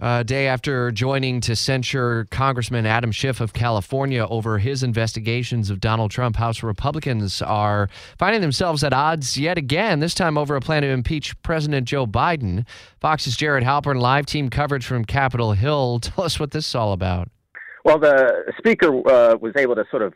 A day after joining to censure Congressman Adam Schiff of California over his investigations of Donald Trump, House Republicans are finding themselves at odds yet again, this time over a plan to impeach President Joe Biden. Fox's Jared Halpern, live team coverage from Capitol Hill. Tell us what this is all about. Well, the Speaker uh, was able to sort of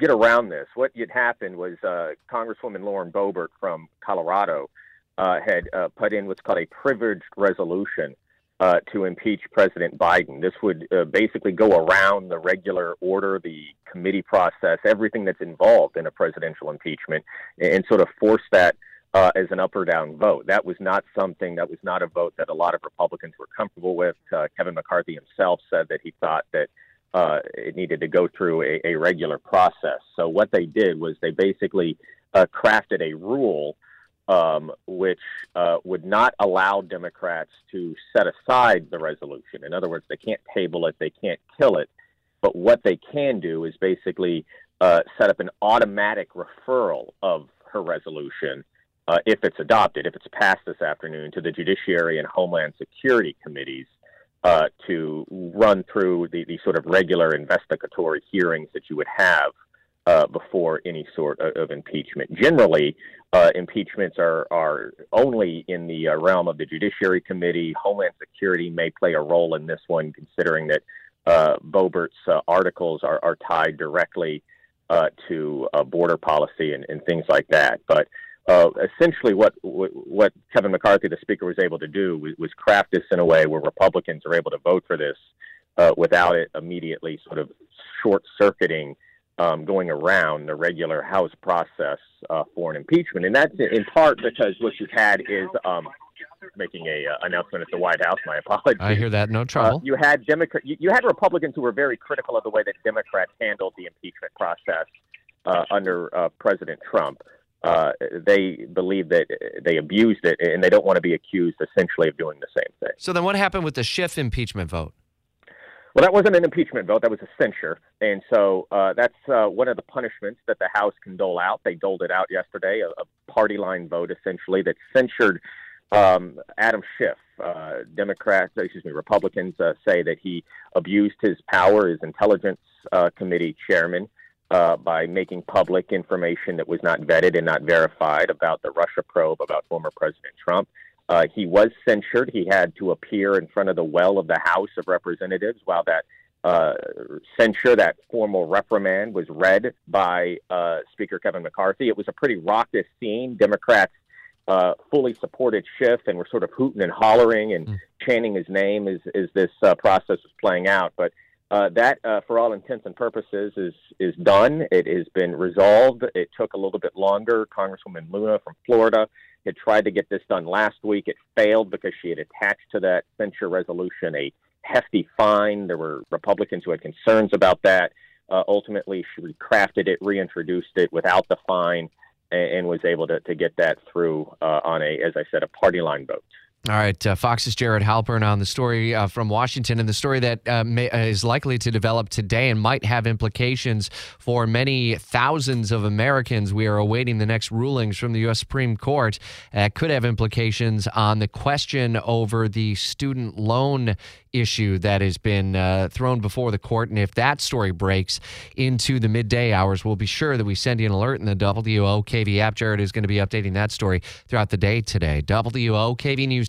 get around this. What had happened was uh, Congresswoman Lauren Boebert from Colorado uh, had uh, put in what's called a privileged resolution uh, to impeach President Biden. This would uh, basically go around the regular order, the committee process, everything that's involved in a presidential impeachment, and, and sort of force that uh, as an up or down vote. That was not something that was not a vote that a lot of Republicans were comfortable with. Uh, Kevin McCarthy himself said that he thought that uh, it needed to go through a, a regular process. So what they did was they basically uh, crafted a rule um, which uh, would not allow Democrats to set aside the resolution. In other words, they can't table it, they can't kill it, but what they can do is basically uh, set up an automatic referral of her resolution. Uh, if it's adopted, if it's passed this afternoon, to the Judiciary and Homeland Security committees uh, to run through the, the sort of regular investigatory hearings that you would have uh, before any sort of, of impeachment. Generally, uh, impeachments are, are only in the uh, realm of the Judiciary Committee. Homeland Security may play a role in this one, considering that uh, Boebert's uh, articles are, are tied directly uh, to uh, border policy and, and things like that. But essentially, what what Kevin McCarthy, the Speaker, was able to do was, was craft this in a way where Republicans are able to vote for this without it immediately sort of short circuiting um, going around the regular House process uh, for an impeachment, and that's in part because what you've had is um, making a uh, announcement at the White House. My apologies. I hear that. No trouble. Uh, you had Democrat, you, you, had Republicans who were very critical of the way that Democrats handled the impeachment process uh, under uh, President Trump. Uh, they believe that they abused it, and they don't want to be accused essentially of doing the same thing. So then, what happened with the Schiff impeachment vote? Well, that wasn't an impeachment vote. That was a censure. And so uh, that's uh, one of the punishments that the House can dole out. They doled it out yesterday, a, a party line vote essentially that censured um, Adam Schiff. Uh, Democrats, excuse me, Republicans uh, say that he abused his power as Intelligence uh, Committee chairman uh, by making public information that was not vetted and not verified about the Russia probe about former President Trump. Uh, he was censured. He had to appear in front of the well of the House of Representatives while that uh, censure, that formal reprimand, was read by uh, Speaker Kevin McCarthy. It was a pretty raucous scene. Democrats uh, fully supported Schiff and were sort of hooting and hollering and mm. chanting his name as, as this uh, process was playing out. But uh, that, uh, for all intents and purposes, is is done. It has been resolved. It took a little bit longer. Congresswoman Luna from Florida had tried to get this done last week. It failed because she had attached to that censure resolution a hefty fine. There were Republicans who had concerns about that. Uh, ultimately, she recrafted it, reintroduced it without the fine, and, and was able to, to get that through uh, on a, as I said, a party line vote. All right, uh, Fox's Jared Halpern on the story uh, from Washington, and the story that uh, may, uh, is likely to develop today and might have implications for many thousands of Americans. We are awaiting the next rulings from the U.S. Supreme Court. That could have implications on the question over the student loan issue that has been uh, thrown before the court. And if that story breaks into the midday hours, we'll be sure that we send you an alert in the WOKV app. Jared is going to be updating that story throughout the day today. WOKV News